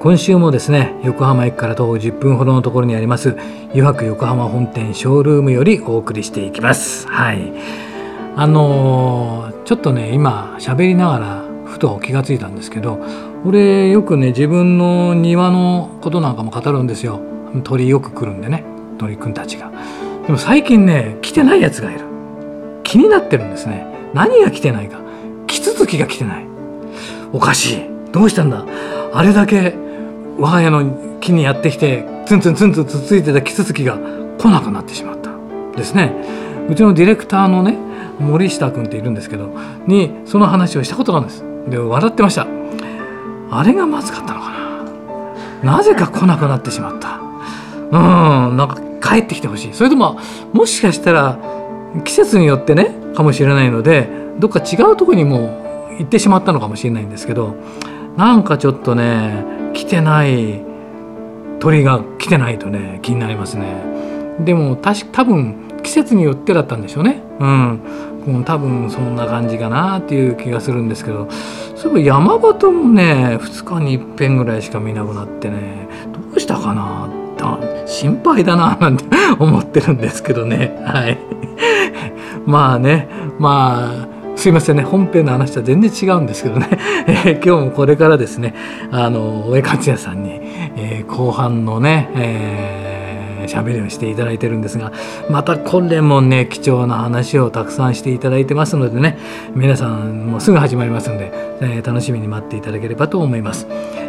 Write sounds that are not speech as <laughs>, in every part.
今週もですね横浜駅から徒歩10分ほどのところにあります油白横浜本店ショールームよりお送りしていきます。はい。あのー、ちょっとね今喋りながらふと気がついたんですけど俺よくね自分の庭のことなんかも語るんですよ。鳥よく来るんでね鳥くんたちが。でも最近ね来てないやつがいる。気になってるんですね。何が来てないか。キツツキが来てない。おかしい。どうしたんだ。あれだけ我が家の木にやってきてツンツンツンツンつついてたキツツキが来なくなってしまった。ですね。うちのディレクターのね森下君っているんですけどにその話をしたことがあるんです。で笑ってました。あれがまずかったのかな。なぜか来なくなってしまった。うんなんか帰ってきてほしい。それとももしかしたら季節によってねかもしれないのでどっか違うとこにも行ってしまったのかもしれないんですけどなんかちょっとね来てない鳥が来てないとね気になりますね。でも確多分季節によってだったんでしょうね。うん。多分そんな感じかなっていう気がするんですけど。そういえば山端もね2日にいっぺんぐらいしか見なくなってね。どうしたかな心配だななんて思ってるんですけどね。はい。<laughs> まあね。まあすいませんね。本編の話とは全然違うんですけどね、<laughs> えー、今日もこれからですねあの大江克也さんに、えー、後半のね、えー、喋りをしていただいてるんですがまたこれもね貴重な話をたくさんしていただいてますのでね皆さんもすぐ始まりますので、えー、楽しみに待っていただければと思います、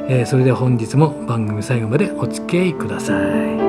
え、それでは本日も番組最後までお付き合いください。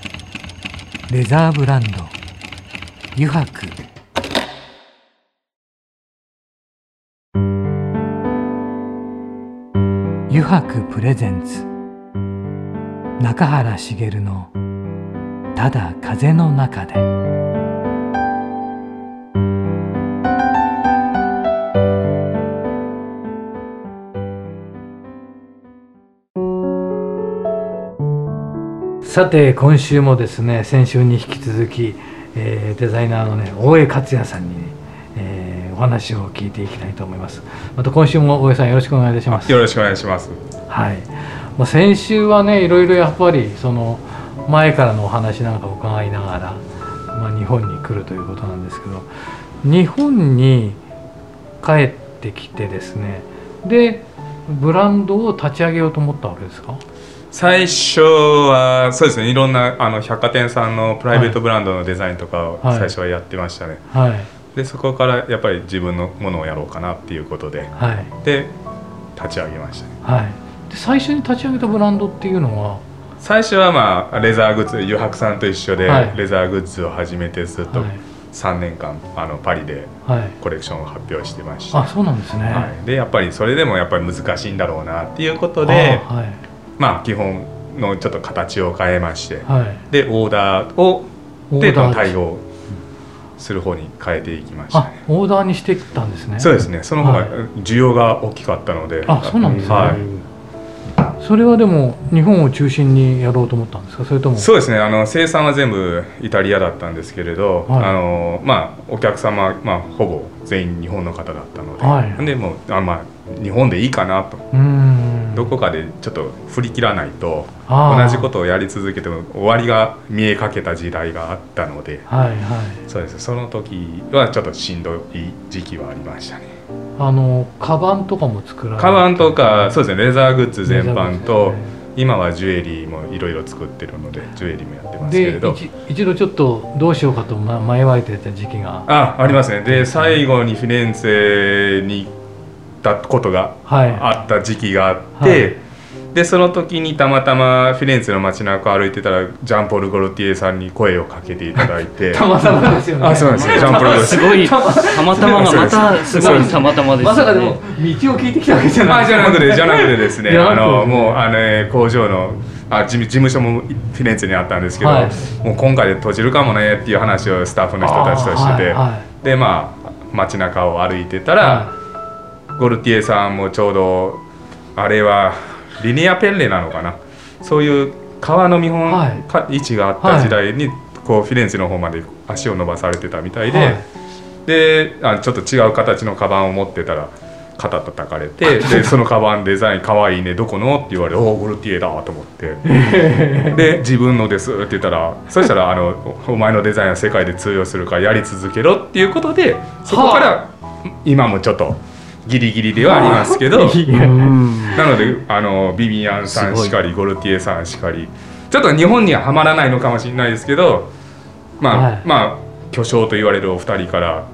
レザーブランド。油白油白プレゼンツ。中原茂の「ただ風の中で」さて今週もですね先週に引き続き、えー、デザイナーのね大江克也さんに、ね、えー、お話を聞いていきたいと思います。また今週も大江さんよろしくお願いいたします。よろしくお願いします。はい。まあ、先週はねいろいろやっぱりその前からのお話なんかを伺いながら、まあ、日本に来るということなんですけど日本に帰ってきてですねでブランドを立ち上げようと思ったわけですか？最初はそうですねいろんなあの百貨店さんのプライベートブランドのデザインとかを最初はやってましたね、はい、でそこからやっぱり自分のものをやろうかなっていうことで、はい、で立ち上げましたね、はい、で最初に立ち上げたブランドっていうのは？最初はまあレザーグッズ余白さんと一緒でレザーグッズを始めてずっと3年間あのパリでコレクションを発表してました、あそうなんですね、はい、でやっぱりそれでもやっぱり難しいんだろうなっていうことで、はいまあ基本のちょっと形を変えまして、はい、でオーダーをで対応する方に変えていきました、ね、オーダーにしてたんですね。そうですね。その方が需要が大きかったので、あそうなんですね、はい。それはでも日本を中心にやろうと思ったんですか？それとも？そうですね。あの生産は全部イタリアだったんですけれど、はい、あのまあ、お客様、まあ、ほぼ全員日本の方だったので、はい、でもあ、まあ、日本でいいかなとどこかでちょっと振り切らないと同じことをやり続けても終わりが見えかけた時代があったので、はいはい、そうです。その時はちょっとしんどい時期はありましたね。あのカバンとかも作られカバンとかそうですね。レザーグッズ全般と、今はジュエリーもいろいろ作ってるのでジュエリーもやってますけれど。一度ちょっとどうしようかと迷われてた時期が。あありますね。で最後にフィレンツェにたことがあった時期があって、はい。はいでその時にたまたまフィレンツェの街中を歩いてたらジャンポール・ゴルティエさんに声をかけていただいて。<laughs> たまたまですよね。あそうなんですよ。ジャンポールすごいたまたまがまたすごいたまたまです、ね、まさかでも道を聞いてきたわけじゃない。あじゃなくてじゃなくてですね。<laughs> あのもうあの工場のあ事務所もフィレンツェにあったんですけど、はい、もう今回で閉じるかもねっていう話をスタッフの人たちとしてて、はい。はい、でまあ街中を歩いてたら、ゴルティエさんもちょうどあれはリニアペンレなのかな？そういう川の見本、はい、位置があった時代に、こうフィレンツェの方まで足を伸ばされてたみたいで、はい、であちょっと違う形のカバンを持ってたら肩叩かれてでそのカバンデザインかわいいねどこの?」って言われて「<laughs> おおゴルティエだ」と思って。で「自分のです」って言ったらそしたらあの「お前のデザインは世界で通用するからやり続けろ」っていうことでそこから今もちょっと。ギリギリではありますけど。<laughs> なのであのビビアンさんしかりゴルティエさんしかり。ちょっと日本にははまらないのかもしれないですけどまあ、はい、まあ巨匠と言われるお二人から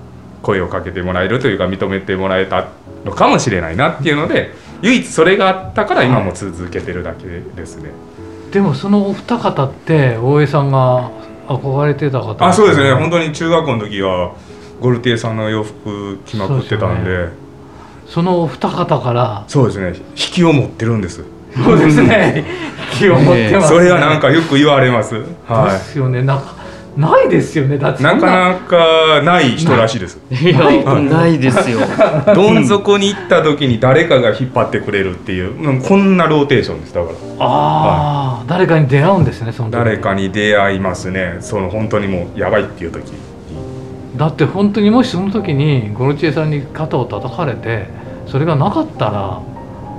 声をかけてもらえるというか認めてもらえたのかもしれないなっていうので唯一それがあったから今も続けてるだけですね。でもそのお二方って大江さんが憧れてた方あそうですね。本当に中学校の時はゴルティエさんの洋服着まくってたんで。そのお二方からそうですね。引きを持ってるんです。そうですね。引きを持ってます、ね、それはなんかよく言われます。はい。ですよね。なんかないですよね。だってな。かなかない人らしいです。い。やないですよ。どん底に行った時に誰かが引っ張ってくれるっていう。こんなローテーションですだから。ああ、はい、誰かに出会うんですねその誰かに出会いますね。その本当にもうやばいっていう時だって本当にもしその時にゴルチエさんに肩を叩かれてそれがなかったら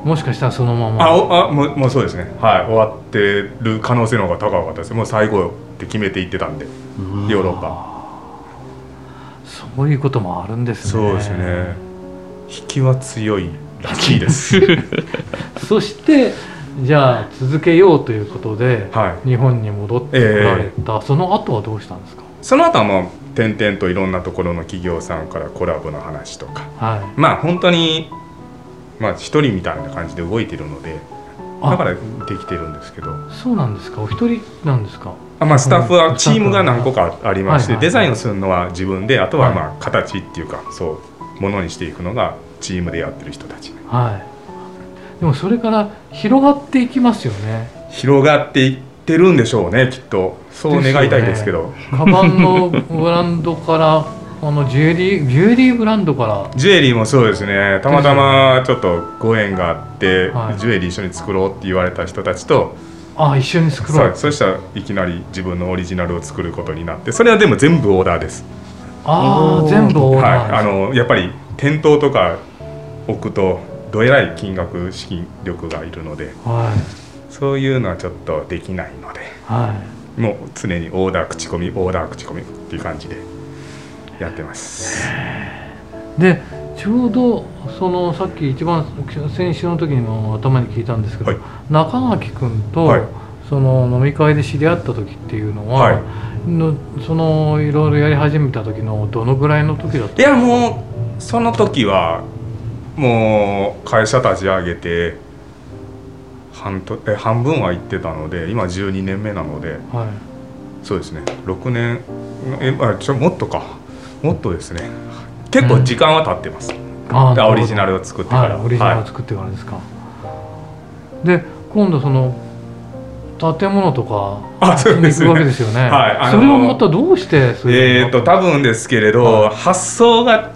もしかしたらそのまま。ああもうもうそうですね。はい終わってる可能性の方が高かったです。もう最後って決めていってたんでヨーロッパ。そういうこともあるんですね。そうですね。引きは強いらしいです。<laughs> そしてじゃあ続けようということで、はい、日本に戻ってこられた、えー、その後はどうしたんですか？その後はもう転々といろんなところの企業さんからコラボの話とか、はい、まあ本当にまあ一人みたいな感じで動いてるのでだからできてるんですけど。そうなんですか？お一人なんですか？あまあスタッフはチームが何個かありまして、デザインをするのは自分であとはまあ形っていうか、そうものにしていくのがチームでやってる人たち、はい。でもそれから広がっていきますよね。広がっていってるんでしょうねきっと。そう願いたいですけど、ね、カバンのブランドからあのジュエリージュエリーブランドから。ジュエリーもそうですね。たまたまちょっとご縁があって、はい、ジュエリー一緒に作ろうって言われた人たちと。あ一緒に作ろう。そしたらいきなり自分のオリジナルを作ることになってそれはでも全部オーダーです。ああ全部オーダー、はい、あのやっぱり店頭とか置くとどえらい金額資金力がいるので、はい、そういうのはちょっとできないので、はい、もう常にオーダー口コミオーダー口コミっていう感じでやってます。でちょうどそのさっき一番先週の時にも頭に聞いたんですけど、はい、中垣君と、はい、その飲み会で知り合った時っていうのは、はい、のそのいろいろやり始めた時のどのぐらいの時だったいやもうその時はもう会社立ち上げて半とえ半分は行ってたので今12年目なので、はい、そうですね。6年えあちょもっとか。もっとですね。結構時間は経ってます、うん、あオリジナルを作ってから、はい、オリジナルを作ってからですか、はい、で今度その建物とかあそうです、ね、わけですよね、はい、それをまたどうしてえっ、ー、と多分ですけれど、はい、発想が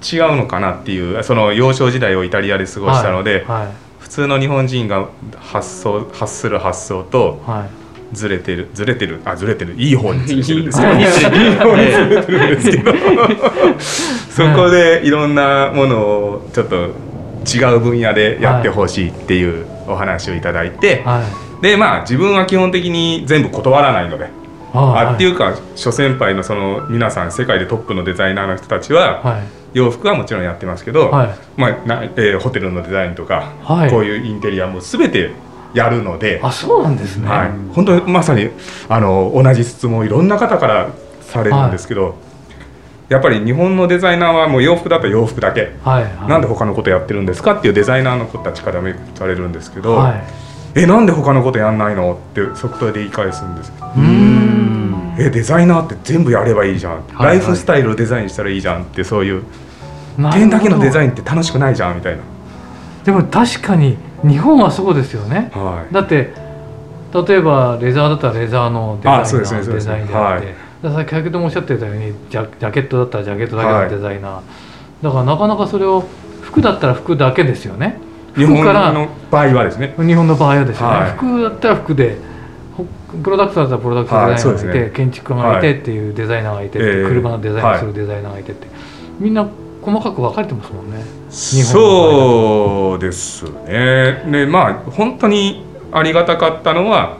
違うのかなっていうその幼少時代をイタリアで過ごしたので、はいはい、普通の日本人が発想発する発想と、ずれてるずれてるあずれてるいい方にずれてるんですけど。<laughs> いい方にずれてる。んですけどそこでいろんなものをちょっと違う分野でやってほしいっていうお話をいただいて、はい、でまあ自分は基本的に全部断らないので。あっていうか諸先輩のその皆さん世界でトップのデザイナーの人たちは、はい。洋服はもちろんやってますけど、はい、まあなえー、ホテルのデザインとか、はい、こういうインテリアも全てやるのであそうなんですね、はい、本当にまさにあの同じ質問いろんな方からされるんですけど、はい、やっぱり日本のデザイナーはもう洋服だと洋服だけ、はい。はい、なんで他のことやってるんですかっていうデザイナーの子たちからめされるんですけど、はい、えなんで他のことやんないのって即答で言い返すんですえデザイナーって全部やればいいじゃん、はいはい、ライフスタイルをデザインしたらいいじゃんってそういう。点だけのデザインって楽しくないじゃんみたいな。でも確かに日本はそうですよね、はい、だって例えばレザーだったらレザーのデザイナー、デザインであって、はい、先ほどもおっしゃってたようにジャジャケットだったらジャケットだけのデザイナー、はい、だからなかなかそれを服だったら服だけですよね。日本の場合はですね。日本の場合はですよね、はい、服だったら服でプロダクトだったらプロダクトデザイナーがいて、はいね、建築家がいてっていうデザイナーがいて、はい、車のデザインをするデザイナーがいてって、みんな細かく分かれてますもんね。そうですね。でまあ本当にありがたかったのは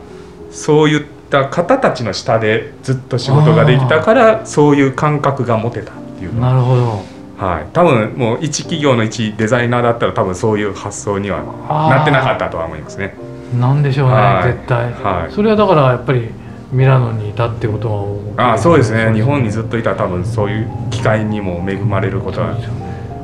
そういった方たちの下でずっと仕事ができたからそういう感覚が持てたっていうなるほど。はい、多分もう一企業の一デザイナーだったら多分そういう発想にはなってなかったとは思いますね。なんでしょうね、はい、絶対、はい、それはだからやっぱりミラノにいたってことはあそうですね。日本にずっといたら多分そういう機会にも恵まれることは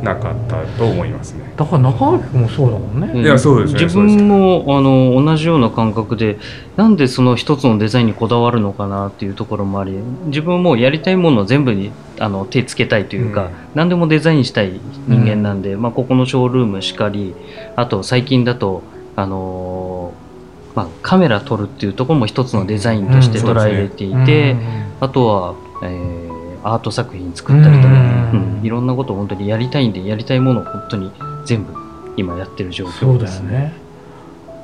なかったと思いますね。だから中垣君もそうだもんね、いやそうですね自分もあの同じような感覚でなんでその一つのデザインにこだわるのかなっていうところもあり自分もやりたいものを全部にあの手つけたいというか、うん、何でもデザインしたい人間なんで、うん、まあ、ここのショールームしかりあと最近だとあのまあ、カメラ撮るっていうところも一つのデザインとして捉えられていて、あとは、えー、アート作品作ったりとか、うんいろんなことを本当にやりたいんでやりたいものを本当に全部今やってる状況です。ね。ね。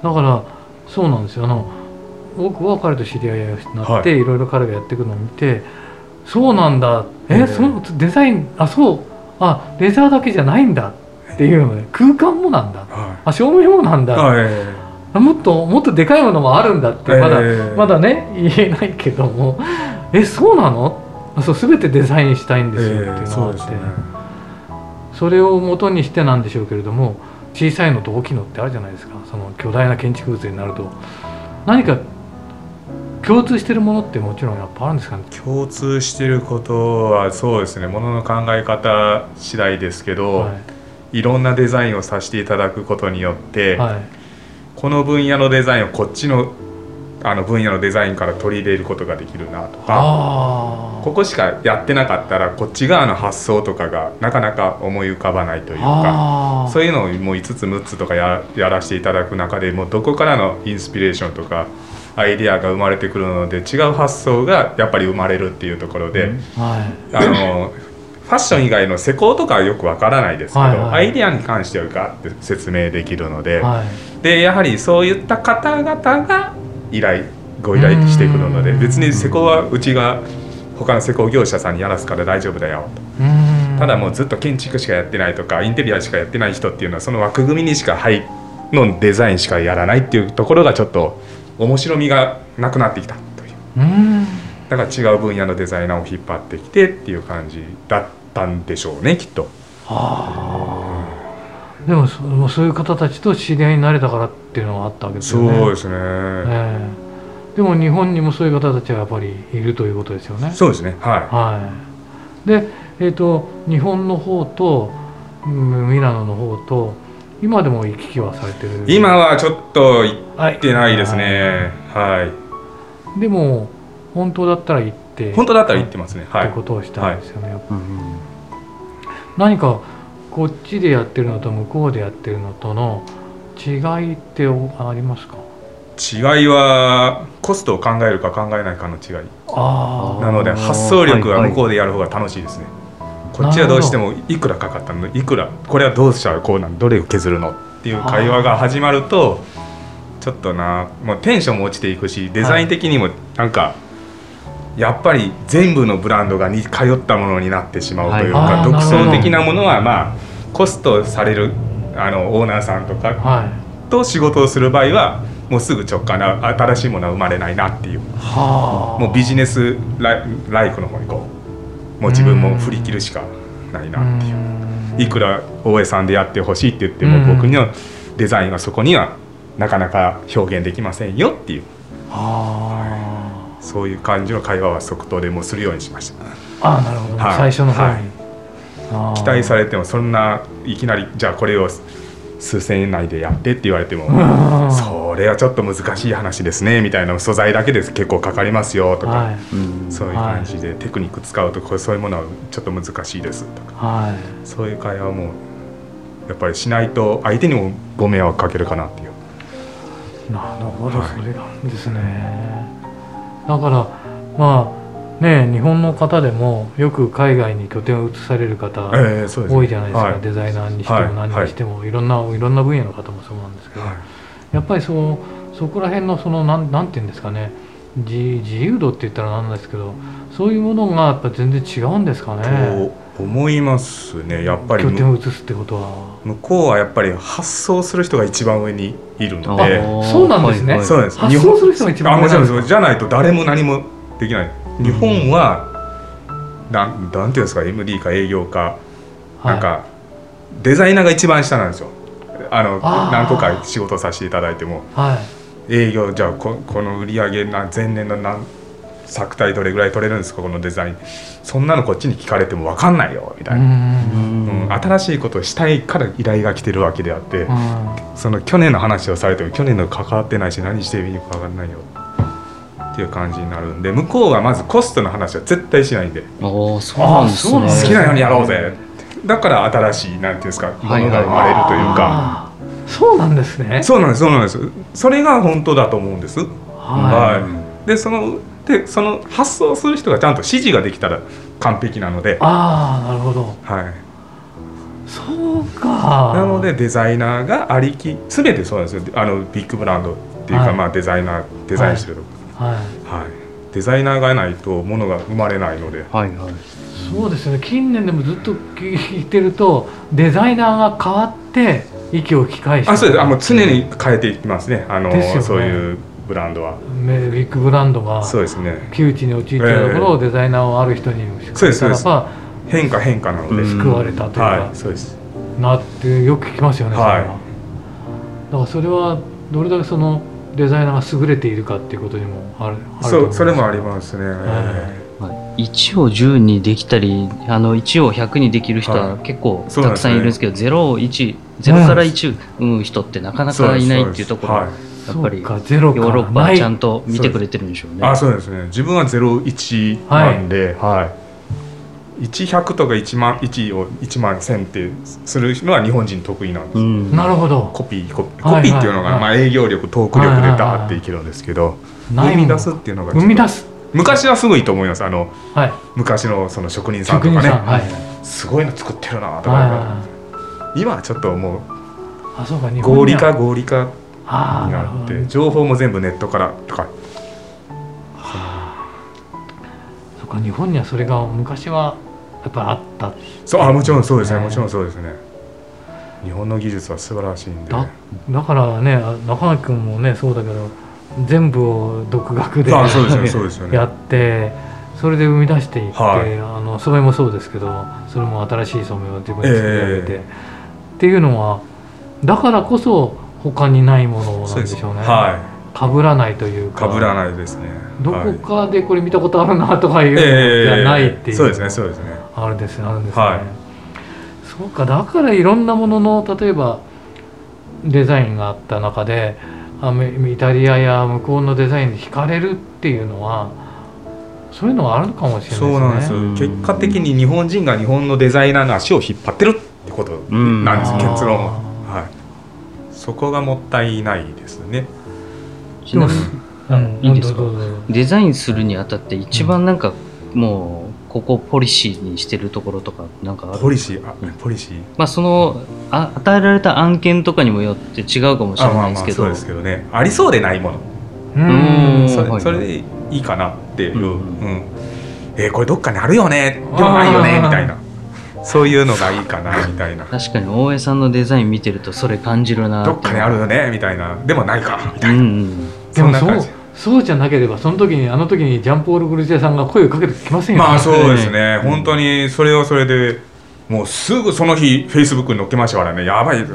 だからそうなんですよ。あの僕は彼と知り合いになって、はい、いろいろ彼がやっていくのを見てそうなんだ。え、えー、そのデザインあそう。あレザーだけじゃないんだっていうので空間もなんだ、はい、あ照明もなんだ、はい。もっともっとでかいものもあるんだってまだ、えー、まだね言えないけども。えそうなの？そう全てデザインしたいんですよっていうのがあって、えーそね、それを元にしてなんでしょうけれども小さいのと大きいのってあるじゃないですか。その巨大な建築物になると。何か共通してるものってもちろんやっぱあるんですかね？共通してることはそうですね。ものの考え方次第ですけど、はい、いろんなデザインをさせていただくことによって、はい。この分野のデザインをこっちのあの分野のデザインから取り入れることができるなとかここしかやってなかったらこっち側の発想とかがなかなか思い浮かばないというかそういうのをもう5つ6つとかややらせていただく中でもどこからのインスピレーションとかアイデアが生まれてくるので違う発想がやっぱり生まれるっていうところで、うん。はい、あのファッション以外の施工とかはよくわからないですけど、はいはい、アイデアに関してはガッて説明できるので、はい、でやはりそういった方々が依頼ご依頼してくるので別に施工はうちが他の施工業者さんにやらすから大丈夫だよと。ただもうずっと建築しかやってないとかインテリアしかやってない人っていうのはその枠組みにしか入のデザインしかやらないっていうところがちょっと面白みがなくなってきたという。だから違う分野のデザイナーを引っ張ってきてっていう感じだったったんでしょうねきっと。はあ、でもそそういう方たちと知り合いになれたからっていうのがあったわけですよね。そうですね、えー、でも日本にもそういう方たちはやっぱりいるということですよね。そうですね。はい、はい、で、えーと、日本の方とミラノの方と今でも行き来はされてる。今はちょっと行ってないですね。はい、はい、でも本当だったら行って本当だったら言ってますね。はい。ってことをしたんですよね、はい。何かこっちでやってるのと向こうでやってるのとの違いってありますか？違いはコストを考えるか考えないかの違い。なので発想力は向こうでやる方が楽しいですね、こっちはどうしてもいくらかかったの？いくらこれはどうしたらこうなんどれを削るの？っていう会話が始まるとちょっとなもうテンションも落ちていくしデザイン的にもなんか、はいやっぱり全部のブランドがに通ったものになってしまうというか、はい、独創的なものはまあコストされるあのオーナーさんとかと仕事をする場合はもうすぐ直感な新しいものは生まれないなっていう、はあ、もうビジネスライライフの方にこうもう自分も振り切るしかないなっていう。いくら大江さんでやってほしいって言っても僕にはデザインはそこにはなかなか表現できませんよっていう、はい、そういう感じの会話は即答でもするようにしました。ああなるほど、はい、最初の方に、はい、期待されてもそんないきなりじゃあこれを数千円内でやってって言われてもそれはちょっと難しい話ですねみたいな素材だけで結構かかりますよとか、はい、そういう感じでテクニック使うとそういうものはちょっと難しいですとか、はい、そういう会話もやっぱりしないと相手にもご迷惑かけるかなっていう。なるほど、はい、それなんですね。だからまあね、日本の方でもよく海外に拠点を移される方、多いじゃないですか、はい、デザイナーにしても何にしても、はい、いろんないろんな分野の方もそうなんですけど、はい、やっぱりそうそこら辺のそのなんなんていうんですかね。自自由度って言ったらなんですけどそういうものがやっぱ全然違うんですかね。と思いますね。やっぱり拠点を移すってことは。向こうはやっぱり発想する人が一番上にいるので。そうなんですね、そうです。発想する人が一番上にいる。じゃないと誰も何もできない。日本は、うん、なんなんていうんですか MD か営業か、はい、なんかデザイナーが一番下なんですよ。あの何個か仕事させていただいても、はい、営業じゃあここの売り上げな前年の何作体どれぐらい取れるんですかこのデザイン。そんなのこっちに聞かれても分かんないよみたいな、うん、新しいことをしたいから依頼が来てるわけであって、その去年の話をされても去年の関わってないし何していいのか分かんないよっていう感じになるんで向こうはまずコストの話は絶対しないんで。ああそうなんですね。好きなようにやろうぜ。だから新しいなんていうんですかものが生まれるというか、そうなんですね。そうなんですそうなんです。それが本当だと思うんです、はい、はい、でそのでその発想する人がちゃんと指示ができたら完璧なので。ああなるほど。はい。そうか。なのでデザイナーがありき全てそうなんですよ。あのビッグブランドっていうか、はい、まあデザイナーデザインしてる。とはい、はい、デザイナーがいないとものが生まれないので、はいはい、そうですね。近年でもずっと聞いてるとデザイナーが変わって息を吹き返して。あそうです。あもう常に変えていきますね。あの、ね、そういうブランドは。ビッグブランドがそうですね窮地に陥ったところをデザイナーをある人にそうですら変化変化なので救われたというか、はい、そうですなってよく聞きますよね、はい、だからそれはどれだけそのデザイナーが優れているかっていうことにもあるそうそれもありますね、はい、1を10にできたりあの1を100にできる人は結構たくさんいるんですけど、はい、0を1 0から1生む人ってなかなかいないっていうところ、はい、やっぱりヨーロッパはちゃんと見てくれてるんでしょうね。あそうですね。自分は01なんで、はい、はい1100とか1万1を1万1000ってするのは日本人得意なんです、うん、なるほど。コピーコピーっていうのが、まあ、営業力トーク力でダーっていけるんですけど、生み出すっていうのが生み出す。昔はすごいと思います。あの、はい、昔のその職人さんとかね、はい、すごいの作ってるなとか、はい、今はちょっともうあそうか合理化合理化になって情報も全部ネットからとか。そか日本にはそれが昔はやっぱあった。そうあもちろんそうですね。もちろんそうですね。日本の技術は素晴らしいんで。だだからね中垣君もねそうだけど全部を独学でやってそれで生み出していって、はい、あの染めもそうですけどそれも新しい染めを自分で作り上げて、えー、っていうのはだからこそ他にないものなんでしょうね。はい。かぶらないというか。かぶらないですね。どこかでこれ見たことあるなとかいうのじゃないっていう、えー、そうですねそうですね。あるですあるんですね、はい、そうかだからいろんなものの例えばデザインがあった中でイタリアや向こうのデザインで惹かれるっていうのはそういうのがあるかもしれないですね。そうなんです結果的に日本人が日本のデザイナーの足を引っ張ってるってことなんです、結論は。いそこがもったいないですね。ちなみに、うん、いいですか？デザインするにあたって一番なんかもうここポリシーにしてるところとかなんかある？ポリシーあポリシー？まあそのあ与えられた案件とかにもよって違うかもしれないですけど、まあ、そうですけどね。ありそうでないもの。うん。それそれでいいかなっていう、うん、うん、えー、これどっかにあるよね。でもないよねみたいなそういうのがいいかなみたいな。確かに大江さんのデザイン見てるとそれ感じるなどっかにあるよねみたいな。でもないかみたいな、うん、でもそうそうじゃなければその時にあの時にジャンポール・グルジェさんが声をかけてきませんよね。まあそうですね、うん、本当にそれはそれでもうすぐその日フェイスブックに載っけましたからね。やばいで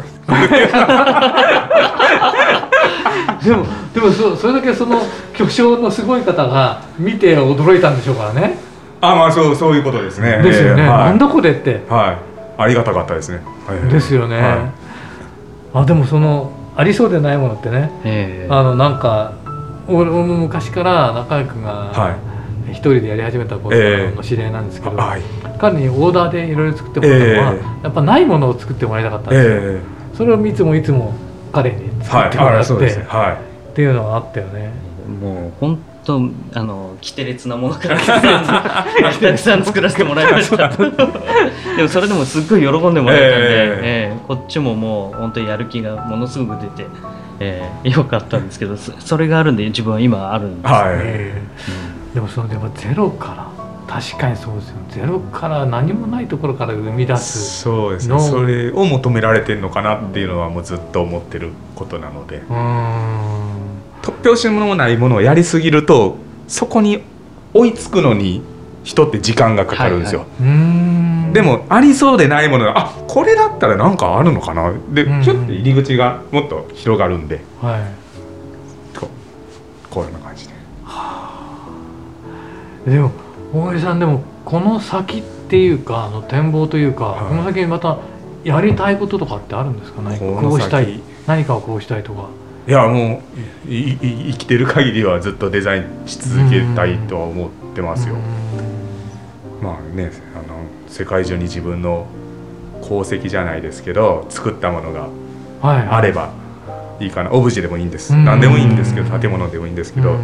もでもそそれだけその巨匠のすごい方が見て驚いたんでしょうからねあまあそうそういうことですね。ですよね、えーはい、なんだこれって。はい。ありがたかったですね、はい、ですよね、はい、あでもそのありそうでないものってね、えー、あのなんか俺も昔から中居君が一人でやり始めたことの知り合いなんですけど、えーはい、彼にオーダーでいろいろ作ってもらったのは、えー、やっぱないものを作ってもらいたかったんですよ、えー、それをいつもいつも彼に作ってもらって、はい、っていうのがあったよね。もう本当あの規定列なものからたくさん作らせてもらいました。<laughs> でもそれでもすっごい喜んでもらえたんで、えー、えー、こっちももう本当にやる気がものすごく出て、えー、よかったんですけどそれがあるんで自分は今あるんです、ね、はい、うん、でもそのでもゼロから確かにそうですよ。ゼロから何もないところから生み出すそうですね。それを求められてるのかなっていうのはもうずっと思ってることなので。突拍子もないものをやりすぎるとそこに追いつくのに人って時間がかかるんですよ、はいはい、でもありそうでないものがあこれだったら何かあるのかな？でちょっと入り口がもっと広がるんで、はい、こうこういうような感じで。はあ、でも大江さんでもこの先っていうかあの展望というか、はい、この先にまたやりたいこととかってあるんですか？ねこうしたい。何かをこうしたいとかいやもう生きてる限りはずっとデザインし続けたいとは思ってますよ。まあねあの世界中に自分の功績じゃないですけど作ったものがあればいいかな、はいはい、オブジェでもいいんです。何でもいいんですけど建物でもいいんですけど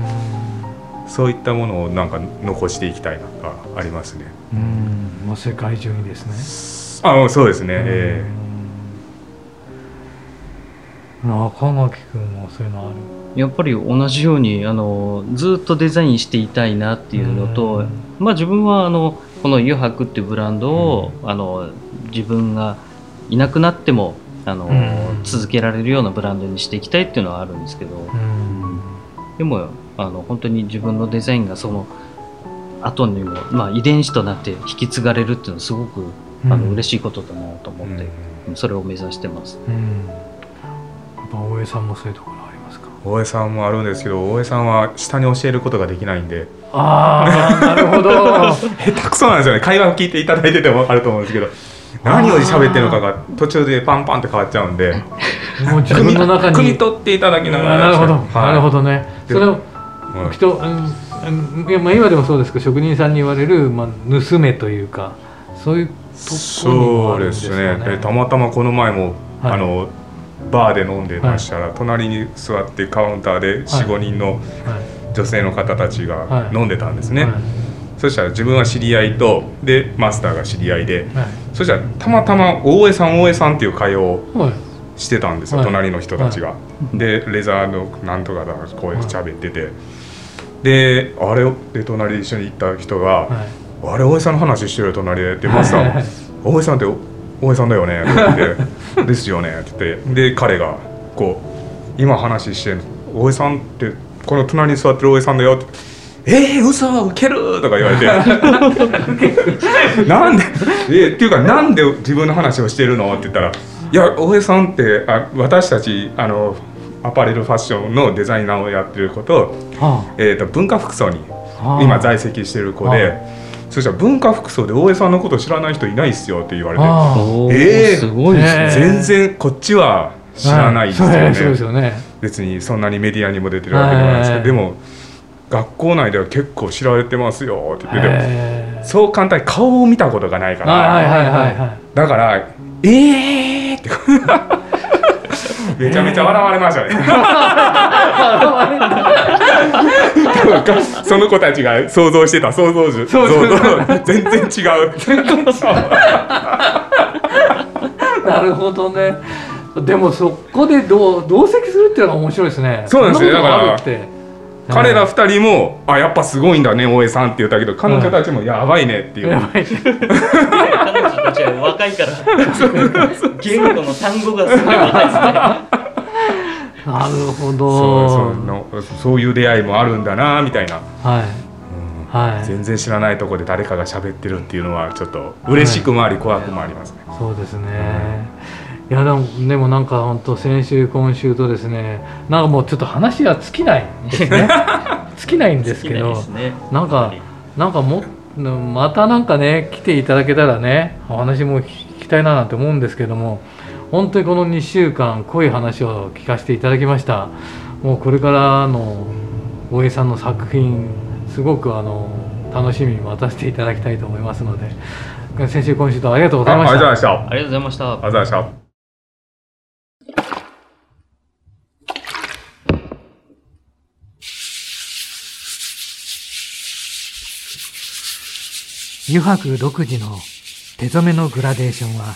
そういったものをなんか残していきたいなとありますね。うん。もう世界中にですね。あそうですね。えー、中垣君もそういうのある。やっぱり同じようにあのずっとデザインしていたいなっていうのと、まあ、自分はあのこの「油白」っていうブランドを、あの自分がいなくなってもあの、続けられるようなブランドにしていきたいっていうのはあるんですけど、でもあの本当に自分のデザインがその後にも、まあ、遺伝子となって引き継がれるっていうのはすごく、うん、あの嬉しいことだなと思って、うん、それを目指してます、うぱ大江さんもそういうところありますか？大江さんもあるんですけど大江さんは下に教えることができないんで。ああなるほど。<laughs> 下手くそなんですよね。会話を聞いていただいてても分かると思うんですけど。何を喋ってるのかが途中でパンパンって変わっちゃうんで。もう自分の中に。汲み取っていただきながら。なるほど、はい、なるほどね。それを人、うん、いやまあ今でもそうですけど職人さんに言われる、まあ、盗めというかそういうとこそうですね。たまたまこの前も、はい、あのバーで飲んでましたら、はい、隣に座ってカウンターで45、人の女性の方たちが飲んでたんですね、そしたら自分は知り合いとでマスターが知り合いで、そしたらたまたま大江さん大江さんっていう会話をしてたんですよ、隣の人たちが。でレザーのなんとかだこうやって喋ってて。であれで隣で一緒に行った人が「はい、あれ大江さんの話してるよ隣で」ってマスター「大江さんって大江さんだよね <laughs>」って言って「ですよね」って言ってで彼がこう今話してる大江さんってこの隣に座ってる大江さんだよ」って。えー、嘘ウケる！とか言われて。<laughs> なんで？<laughs> えっていうかなんで自分の話をしてるの？って言ったら「いや大江さんってあ私たちあのアパレルファッションのデザイナーをやってる子と,、はあ、えーと、文化服装に今在籍してる子で、はあ、そしたら文化服装で大江さんのこと知らない人いないっすよって言われて、はあ、えー、すごいですね。全然こっちは知らないですよね,、そうですよね。別にそんなにメディアにも出てるわけではないですけど、でも学校内では結構知られてますよって言ってでもそう簡単に顔を見たことがないから、だから「ええー!」って <laughs> めちゃめちゃ笑われましたね。<laughs> その子たちが想像してた想像図想像全然違う。なるほどね。でもそこで同同席するっていうのが面白いですね。そうなんですよ。だから。彼ら二人も「あやっぱすごいんだね大江さん」って言ったけど彼女たちも「やばいね」っていう、彼女たちは若いから <laughs> 言語の単語がすごい若いですねなるほど。そうそうのそういう出会いもあるんだなみたいな、はい。はい、全然知らないところで誰かが喋ってるっていうのはちょっと嬉しくもあり、怖くもありますね。そうですね、いやでもでもなんか本当先週今週とですねなんかもうちょっと話が尽きないですね。<laughs> 尽きないんですけど、ね、なんかなんかもまたなんかね来ていただけたらねお話も聞きたいななんて思うんですけども本当にこの2週間濃い話を聞かせていただきました。もうこれからの大江さんの作品すごくあの楽しみに待たせていただきたいと思いますので。先週今週とありがとうございました。ありがとうございました。ありがとうございました。ありがとうございました。油白独自の手染めのグラデーションは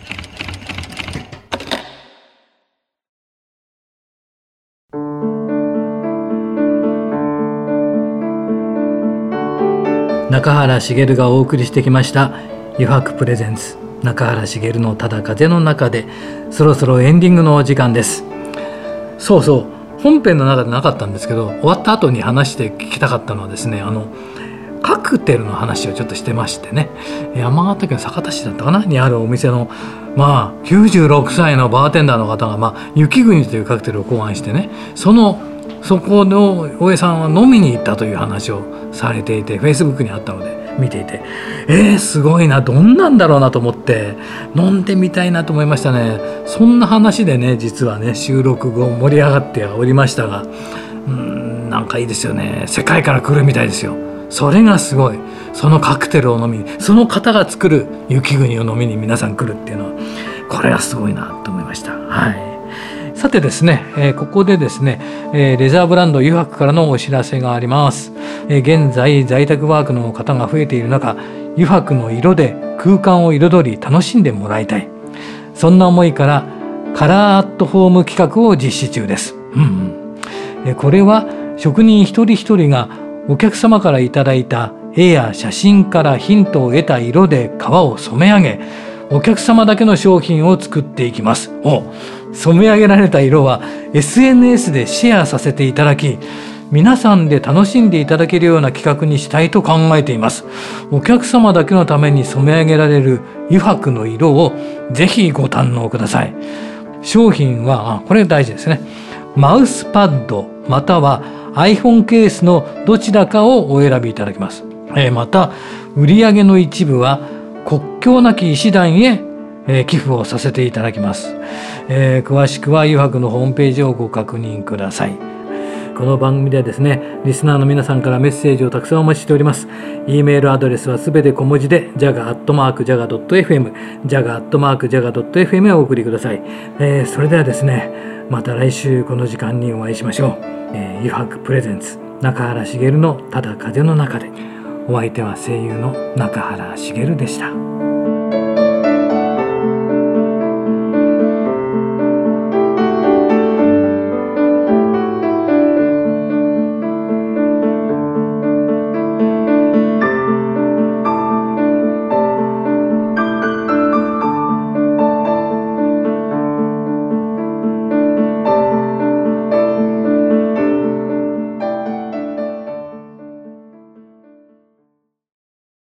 中原茂がお送りしてきました「余白プレゼンツ中原茂のただ風の中で」そろそろエンディングのお時間です。そうそう本編の中でなかったんですけど終わった後に話して聞きたかったのはですねあのカクテルの話をちょっとしてましてね。山形県酒田市だったかなにあるお店のまあ96歳のバーテンダーの方が、まあ、雪国というカクテルを考案してねそのそこの大江さんは飲みに行ったという話をされていてフェイスブックにあったので見ていてえー、すごいなどんなんだろうなと思って飲んでみたいなと思いましたね。そんな話でね実はね収録後盛り上がっておりましたがうんなんかいいですよね。世界から来るみたいですよ。それがすごい。そのカクテルを飲みその方が作る雪国を飲みに皆さん来るっていうのはこれはすごいなと思いました。はい。さてですね、えー、ここでですね、えー、レザーブランド油白からのお知らせがあります、えー、現在在宅ワークの方が増えている中油白の色で空間を彩り楽しんでもらいたい。そんな思いからカラーアットホーム企画を実施中です、うんうん、えこれは職人一人一人がお客様からいただいた絵や写真からヒントを得た色で革を染め上げお客様だけの商品を作っていきます。お染め上げられた色は SNS でシェアさせていただき皆さんで楽しんでいただけるような企画にしたいと考えています。お客様だけのために染め上げられる油白の色をぜひご堪能ください。商品はこれ大事ですね。マウスパッドまたは iPhone ケースのどちらかをお選びいただけます、えまた売上の一部は国境なき医師団へえー、寄付をさせていただきます、えー、詳しくは油白のホームページをご確認ください。この番組ではですねリスナーの皆さんからメッセージをたくさんお待ちしております。e メールアドレスはすべて小文字で jaga.jaga.fm jaga.jaga.fm へお送りください、えー、それではですねまた来週この時間にお会いしましょう、えー、プレゼンツ中原茂のただ風の中で。お相手は声優の中原茂でした。